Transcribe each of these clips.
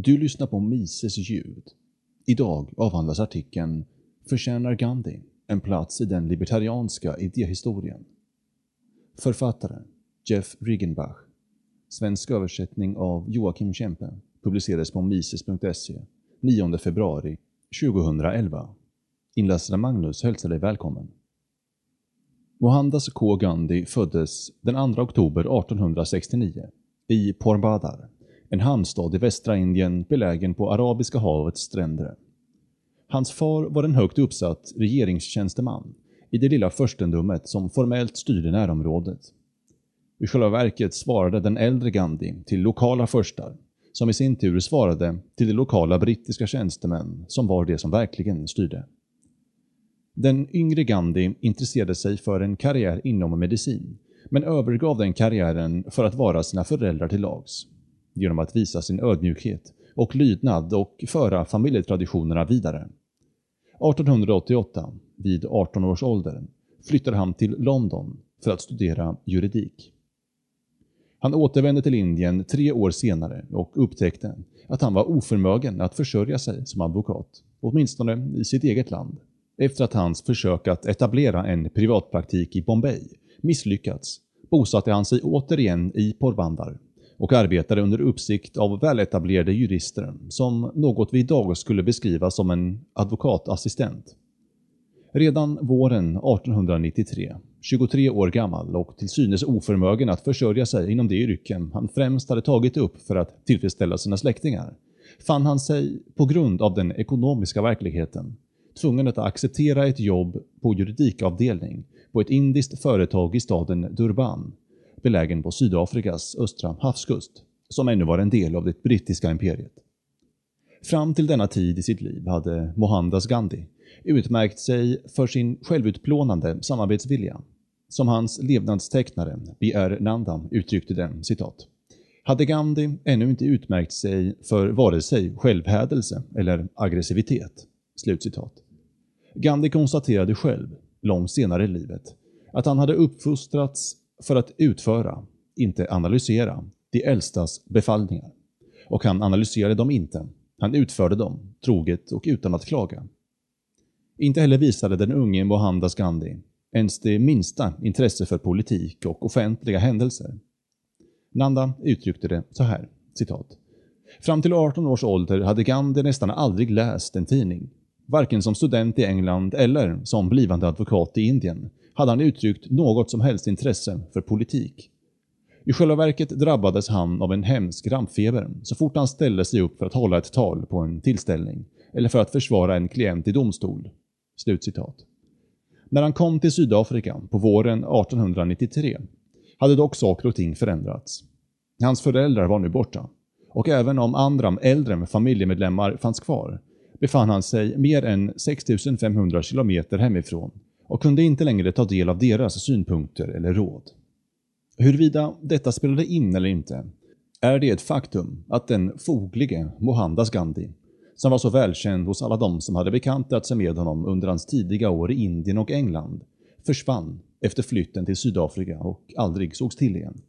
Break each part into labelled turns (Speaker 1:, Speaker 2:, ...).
Speaker 1: Du lyssnar på Mises ljud. Idag avhandlas artikeln “Förtjänar Gandhi en plats i den libertarianska idéhistorien?” Författare Jeff Riggenbach Svensk översättning av Joakim Kempe publicerades på mises.se 9 februari 2011. Inläsare Magnus hälsar dig välkommen. Mohandas K. Gandhi föddes den 2 oktober 1869 i Porbadar, en hamnstad i västra Indien belägen på Arabiska havets stränder. Hans far var en högt uppsatt regeringstjänsteman i det lilla furstendömet som formellt styrde närområdet. I själva verket svarade den äldre Gandhi till lokala förstar, som i sin tur svarade till de lokala brittiska tjänstemän som var det som verkligen styrde. Den yngre Gandhi intresserade sig för en karriär inom medicin, men övergav den karriären för att vara sina föräldrar till lags, genom att visa sin ödmjukhet och lydnad och föra familjetraditionerna vidare. 1888, vid 18 års ålder, flyttade han till London för att studera juridik. Han återvände till Indien tre år senare och upptäckte att han var oförmögen att försörja sig som advokat, åtminstone i sitt eget land, efter att hans försök att etablera en privatpraktik i Bombay misslyckats bosatte han sig återigen i Porbandar och arbetade under uppsikt av väletablerade jurister som något vi idag skulle beskriva som en advokatassistent. Redan våren 1893, 23 år gammal och till synes oförmögen att försörja sig inom det yrken han främst hade tagit upp för att tillfredsställa sina släktingar, fann han sig, på grund av den ekonomiska verkligheten, tvungen att acceptera ett jobb på juridikavdelning på ett indiskt företag i staden Durban, belägen på Sydafrikas östra havskust, som ännu var en del av det brittiska imperiet. Fram till denna tid i sitt liv hade Mohandas Gandhi utmärkt sig för sin självutplånande samarbetsvilja. Som hans levnadstecknare B.R. Nandam uttryckte den citat. Hade Gandhi ännu inte utmärkt sig för vare sig självhädelse eller aggressivitet. Slutcitat. Gandhi konstaterade själv, långt senare i livet, att han hade uppfostrats för att utföra, inte analysera, de äldstas befallningar. Och han analyserade dem inte, han utförde dem, troget och utan att klaga. Inte heller visade den unge Mohandas Gandhi ens det minsta intresse för politik och offentliga händelser. Nanda uttryckte det så här, citat. Fram till 18 års ålder hade Gandhi nästan aldrig läst en tidning. Varken som student i England eller som blivande advokat i Indien hade han uttryckt något som helst intresse för politik. I själva verket drabbades han av en hemsk rampfeber så fort han ställde sig upp för att hålla ett tal på en tillställning eller för att försvara en klient i domstol. Slutcitat. När han kom till Sydafrika på våren 1893 hade dock saker och ting förändrats. Hans föräldrar var nu borta och även om andra äldre familjemedlemmar fanns kvar befann han sig mer än 6500 kilometer hemifrån och kunde inte längre ta del av deras synpunkter eller råd. Huruvida detta spelade in eller inte är det ett faktum att den foglige Mohandas Gandhi som var så välkänd hos alla de som hade bekantat sig med honom under hans tidiga år i Indien och England, försvann efter flytten till Sydafrika och aldrig sågs till igen.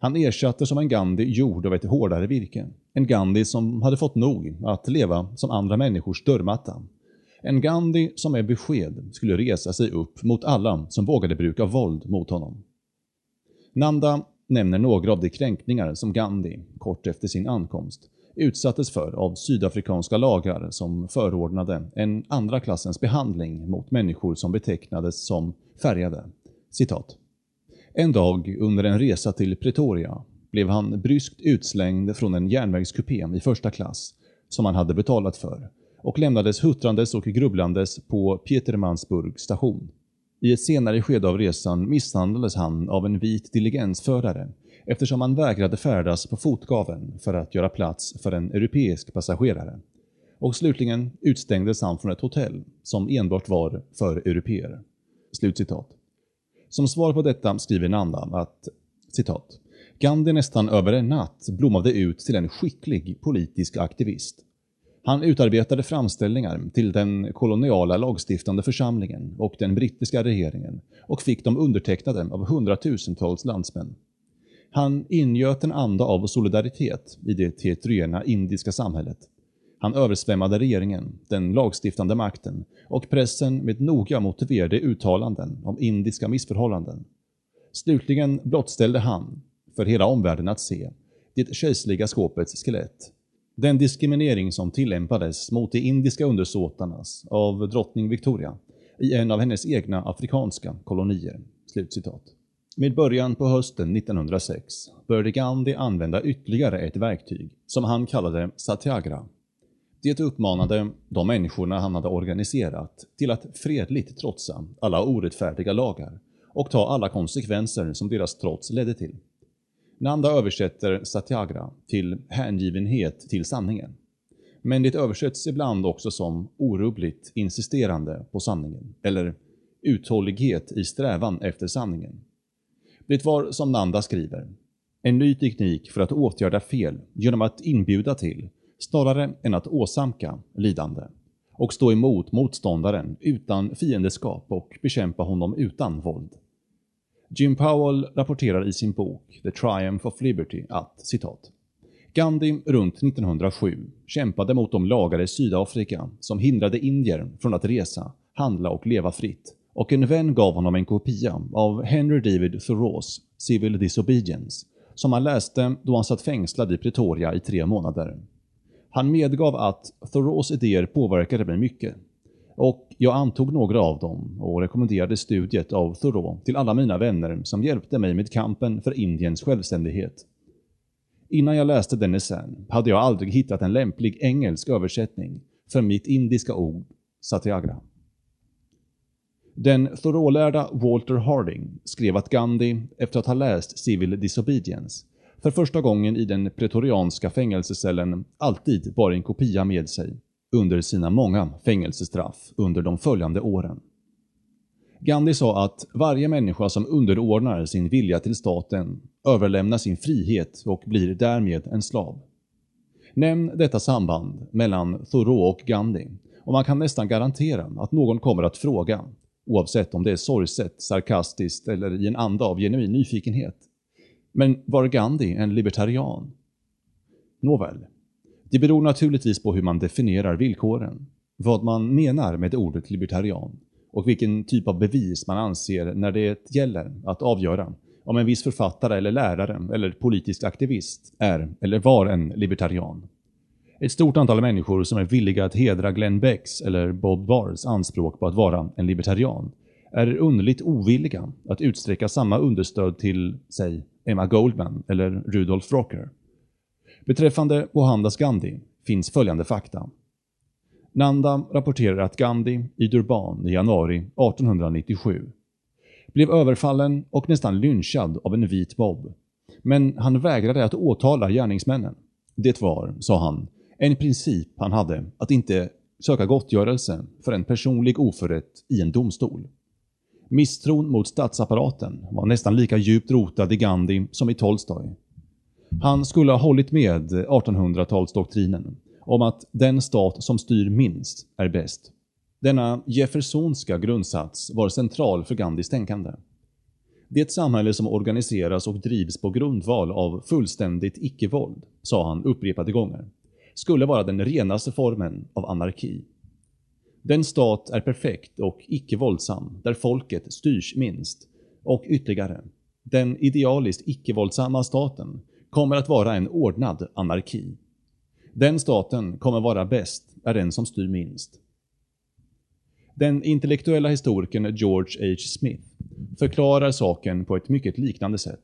Speaker 1: Han ersattes som en Gandhi gjord av ett hårdare virke. En Gandhi som hade fått nog att leva som andra människors dörrmatta. En Gandhi som med besked skulle resa sig upp mot alla som vågade bruka våld mot honom. Nanda nämner några av de kränkningar som Gandhi, kort efter sin ankomst, utsattes för av sydafrikanska lagar som förordnade en andra klassens behandling mot människor som betecknades som färgade. Citat. En dag under en resa till Pretoria blev han bryskt utslängd från en järnvägskupé i första klass som han hade betalat för och lämnades huttrandes och grubblandes på Pietermansburg station. I ett senare skede av resan misshandlades han av en vit diligensförare eftersom han vägrade färdas på fotgaven för att göra plats för en europeisk passagerare. Och slutligen utstängdes han från ett hotell som enbart var för europeer. Slutcitat. Som svar på detta skriver Nanda att citat Gandhi nästan över en natt blommade ut till en skicklig politisk aktivist. Han utarbetade framställningar till den koloniala lagstiftande församlingen och den brittiska regeringen och fick dem undertecknade av hundratusentals landsmän. Han ingöt en anda av solidaritet i det tetrogena indiska samhället. Han översvämmade regeringen, den lagstiftande makten och pressen med noga motiverade uttalanden om indiska missförhållanden. Slutligen blottställde han, för hela omvärlden att se, det kejserliga skåpets skelett. Den diskriminering som tillämpades mot de indiska undersåtarnas av drottning Victoria i en av hennes egna afrikanska kolonier. Slutcitat. Med början på hösten 1906 började Gandhi använda ytterligare ett verktyg som han kallade satyagra. Det uppmanade de människorna han hade organiserat till att fredligt trotsa alla orättfärdiga lagar och ta alla konsekvenser som deras trots ledde till. Nanda översätter satyagra till hängivenhet till sanningen. Men det översätts ibland också som orubbligt insisterande på sanningen, eller uthållighet i strävan efter sanningen. Det var som Nanda skriver, en ny teknik för att åtgärda fel genom att inbjuda till, snarare än att åsamka, lidande och stå emot motståndaren utan fiendeskap och bekämpa honom utan våld. Jim Powell rapporterar i sin bok The Triumph of Liberty att citat Gandhi runt 1907 kämpade mot de lagar i Sydafrika som hindrade indier från att resa, handla och leva fritt och en vän gav honom en kopia av Henry David Thoreaus Civil Disobedience som han läste då han satt fängslad i Pretoria i tre månader. Han medgav att Thoreaus idéer påverkade mig mycket och jag antog några av dem och rekommenderade studiet av Thoreau till alla mina vänner som hjälpte mig med kampen för Indiens självständighet. Innan jag läste den essän hade jag aldrig hittat en lämplig engelsk översättning för mitt indiska ord satyagra. Den Thoreau-lärda Walter Harding skrev att Gandhi, efter att ha läst Civil Disobedience, för första gången i den pretorianska fängelsecellen alltid bar en kopia med sig under sina många fängelsestraff under de följande åren. Gandhi sa att varje människa som underordnar sin vilja till staten överlämnar sin frihet och blir därmed en slav. Nämn detta samband mellan Thoreau och Gandhi och man kan nästan garantera att någon kommer att fråga, oavsett om det är sorgset, sarkastiskt eller i en anda av genuin nyfikenhet. Men var Gandhi en libertarian? Nåväl, det beror naturligtvis på hur man definierar villkoren, vad man menar med ordet libertarian och vilken typ av bevis man anser när det gäller att avgöra om en viss författare eller lärare eller politisk aktivist är eller var en libertarian. Ett stort antal människor som är villiga att hedra Glenn Becks eller Bob Bars anspråk på att vara en libertarian är underligt ovilliga att utsträcka samma understöd till, säg, Emma Goldman eller Rudolf Rocker. Beträffande Mohandas Gandhi finns följande fakta. Nanda rapporterar att Gandhi i Durban i januari 1897 blev överfallen och nästan lynchad av en vit bob. Men han vägrade att åtala gärningsmännen. Det var, sa han, en princip han hade att inte söka gottgörelse för en personlig oförrätt i en domstol. Misstron mot statsapparaten var nästan lika djupt rotad i Gandhi som i Tolstoj. Han skulle ha hållit med 1800-talsdoktrinen om att den stat som styr minst är bäst. Denna Jeffersonska grundsats var central för Gandhis tänkande. Det samhälle som organiseras och drivs på grundval av fullständigt icke-våld, sa han upprepade gånger, skulle vara den renaste formen av anarki. Den stat är perfekt och icke-våldsam, där folket styrs minst. Och ytterligare, den idealiskt icke-våldsamma staten kommer att vara en ordnad anarki. Den staten kommer vara bäst, är den som styr minst. Den intellektuella historikern George H. Smith förklarar saken på ett mycket liknande sätt.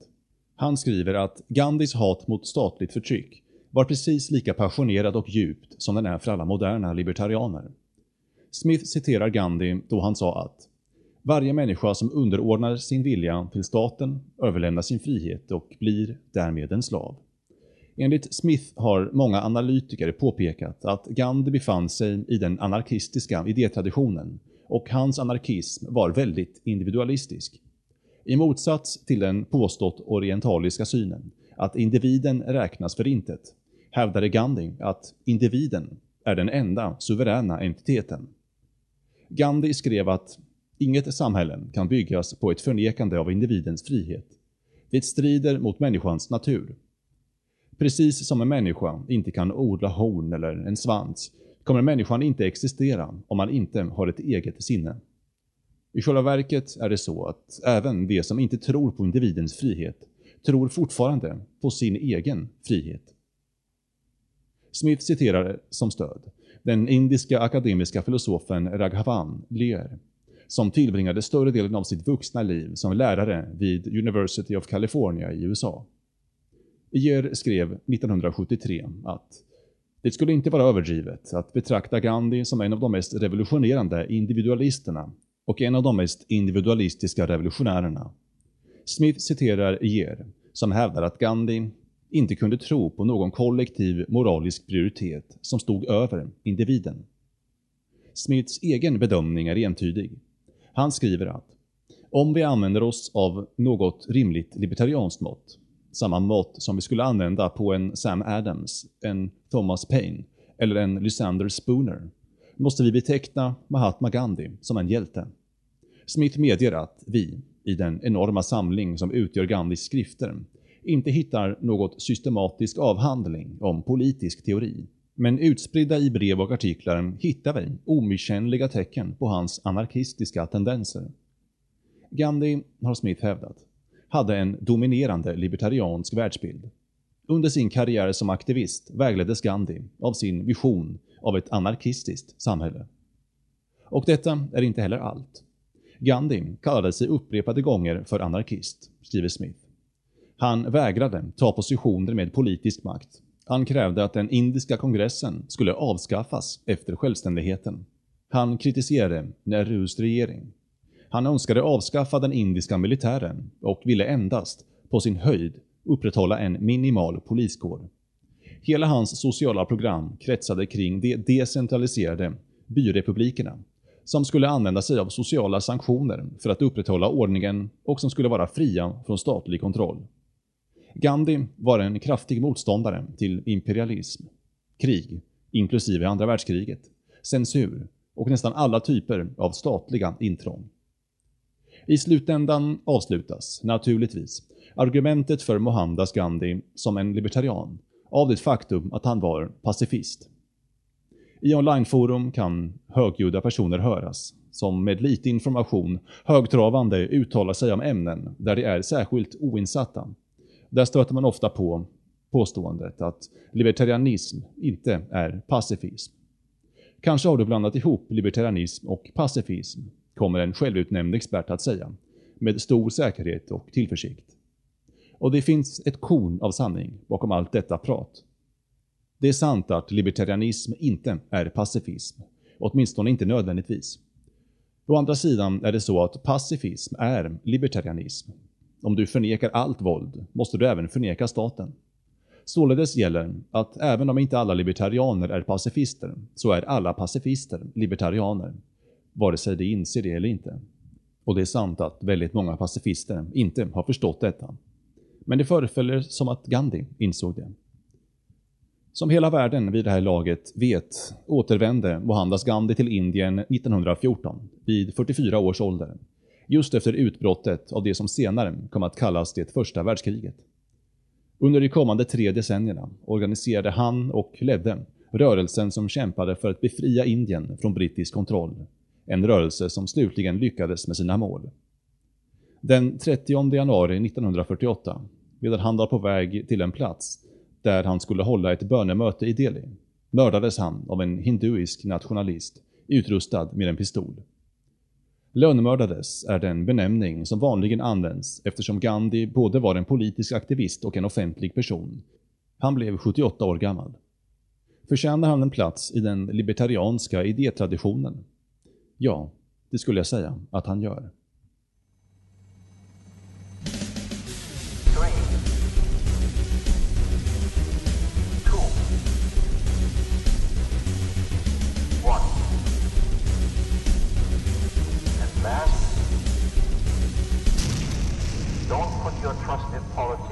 Speaker 1: Han skriver att Gandhis hat mot statligt förtryck var precis lika passionerad och djupt som den är för alla moderna libertarianer. Smith citerar Gandhi då han sa att varje människa som underordnar sin vilja till staten överlämnar sin frihet och blir därmed en slav. Enligt Smith har många analytiker påpekat att Gandhi befann sig i den anarkistiska idétraditionen och hans anarkism var väldigt individualistisk. I motsats till den påstått orientaliska synen, att individen räknas för intet, hävdade Gandhi att individen är den enda suveräna entiteten. Gandhi skrev att inget samhälle kan byggas på ett förnekande av individens frihet. Det strider mot människans natur. Precis som en människa inte kan odla horn eller en svans kommer människan inte existera om man inte har ett eget sinne. I själva verket är det så att även de som inte tror på individens frihet tror fortfarande på sin egen frihet. Smith citerar som stöd den indiska akademiska filosofen Raghavan Lear, som tillbringade större delen av sitt vuxna liv som lärare vid University of California i USA. Iyer skrev 1973 att det skulle inte vara överdrivet att betrakta Gandhi som en av de mest revolutionerande individualisterna och en av de mest individualistiska revolutionärerna. Smith citerar Iyer, som hävdar att Gandhi inte kunde tro på någon kollektiv moralisk prioritet som stod över individen. Smiths egen bedömning är entydig. Han skriver att om vi använder oss av något rimligt libertarianskt mått, samma mått som vi skulle använda på en Sam Adams, en Thomas Paine eller en Lysander Spooner, måste vi beteckna Mahatma Gandhi som en hjälte. Smith medger att vi, i den enorma samling som utgör Gandhis skrifter, inte hittar något systematisk avhandling om politisk teori. Men utspridda i brev och artiklar hittar vi omisskännliga tecken på hans anarkistiska tendenser. Gandhi, har Smith hävdat, hade en dominerande libertariansk världsbild. Under sin karriär som aktivist vägleddes Gandhi av sin vision av ett anarkistiskt samhälle. Och detta är inte heller allt. Gandhi kallade sig upprepade gånger för anarkist, skriver Smith. Han vägrade ta positioner med politisk makt. Han krävde att den indiska kongressen skulle avskaffas efter självständigheten. Han kritiserade Nehrus regering. Han önskade avskaffa den indiska militären och ville endast, på sin höjd, upprätthålla en minimal poliskår. Hela hans sociala program kretsade kring de decentraliserade byrepublikerna som skulle använda sig av sociala sanktioner för att upprätthålla ordningen och som skulle vara fria från statlig kontroll. Gandhi var en kraftig motståndare till imperialism, krig, inklusive andra världskriget, censur och nästan alla typer av statliga intrång. I slutändan avslutas, naturligtvis, argumentet för Mohandas Gandhi som en libertarian av det faktum att han var pacifist. I onlineforum kan högljudda personer höras, som med lite information högtravande uttalar sig om ämnen där de är särskilt oinsatta där stöter man ofta på påståendet att libertarianism inte är pacifism. Kanske har du blandat ihop libertarianism och pacifism, kommer en självutnämnd expert att säga, med stor säkerhet och tillförsikt. Och det finns ett korn av sanning bakom allt detta prat. Det är sant att libertarianism inte är pacifism, åtminstone inte nödvändigtvis. Å andra sidan är det så att pacifism är libertarianism om du förnekar allt våld måste du även förneka staten. Således gäller att även om inte alla libertarianer är pacifister, så är alla pacifister libertarianer, vare sig de inser det eller inte. Och det är sant att väldigt många pacifister inte har förstått detta. Men det förefaller som att Gandhi insåg det. Som hela världen vid det här laget vet återvände Mohandas Gandhi till Indien 1914 vid 44 års ålder just efter utbrottet av det som senare kom att kallas det första världskriget. Under de kommande tre decennierna organiserade han och ledde rörelsen som kämpade för att befria Indien från brittisk kontroll. En rörelse som slutligen lyckades med sina mål. Den 30 januari 1948, medan han var på väg till en plats där han skulle hålla ett bönemöte i Delhi, mördades han av en hinduisk nationalist utrustad med en pistol. Lönnmördades är den benämning som vanligen används eftersom Gandhi både var en politisk aktivist och en offentlig person. Han blev 78 år gammal. Förtjänar han en plats i den libertarianska idétraditionen? Ja, det skulle jag säga att han gör. your trust in politics.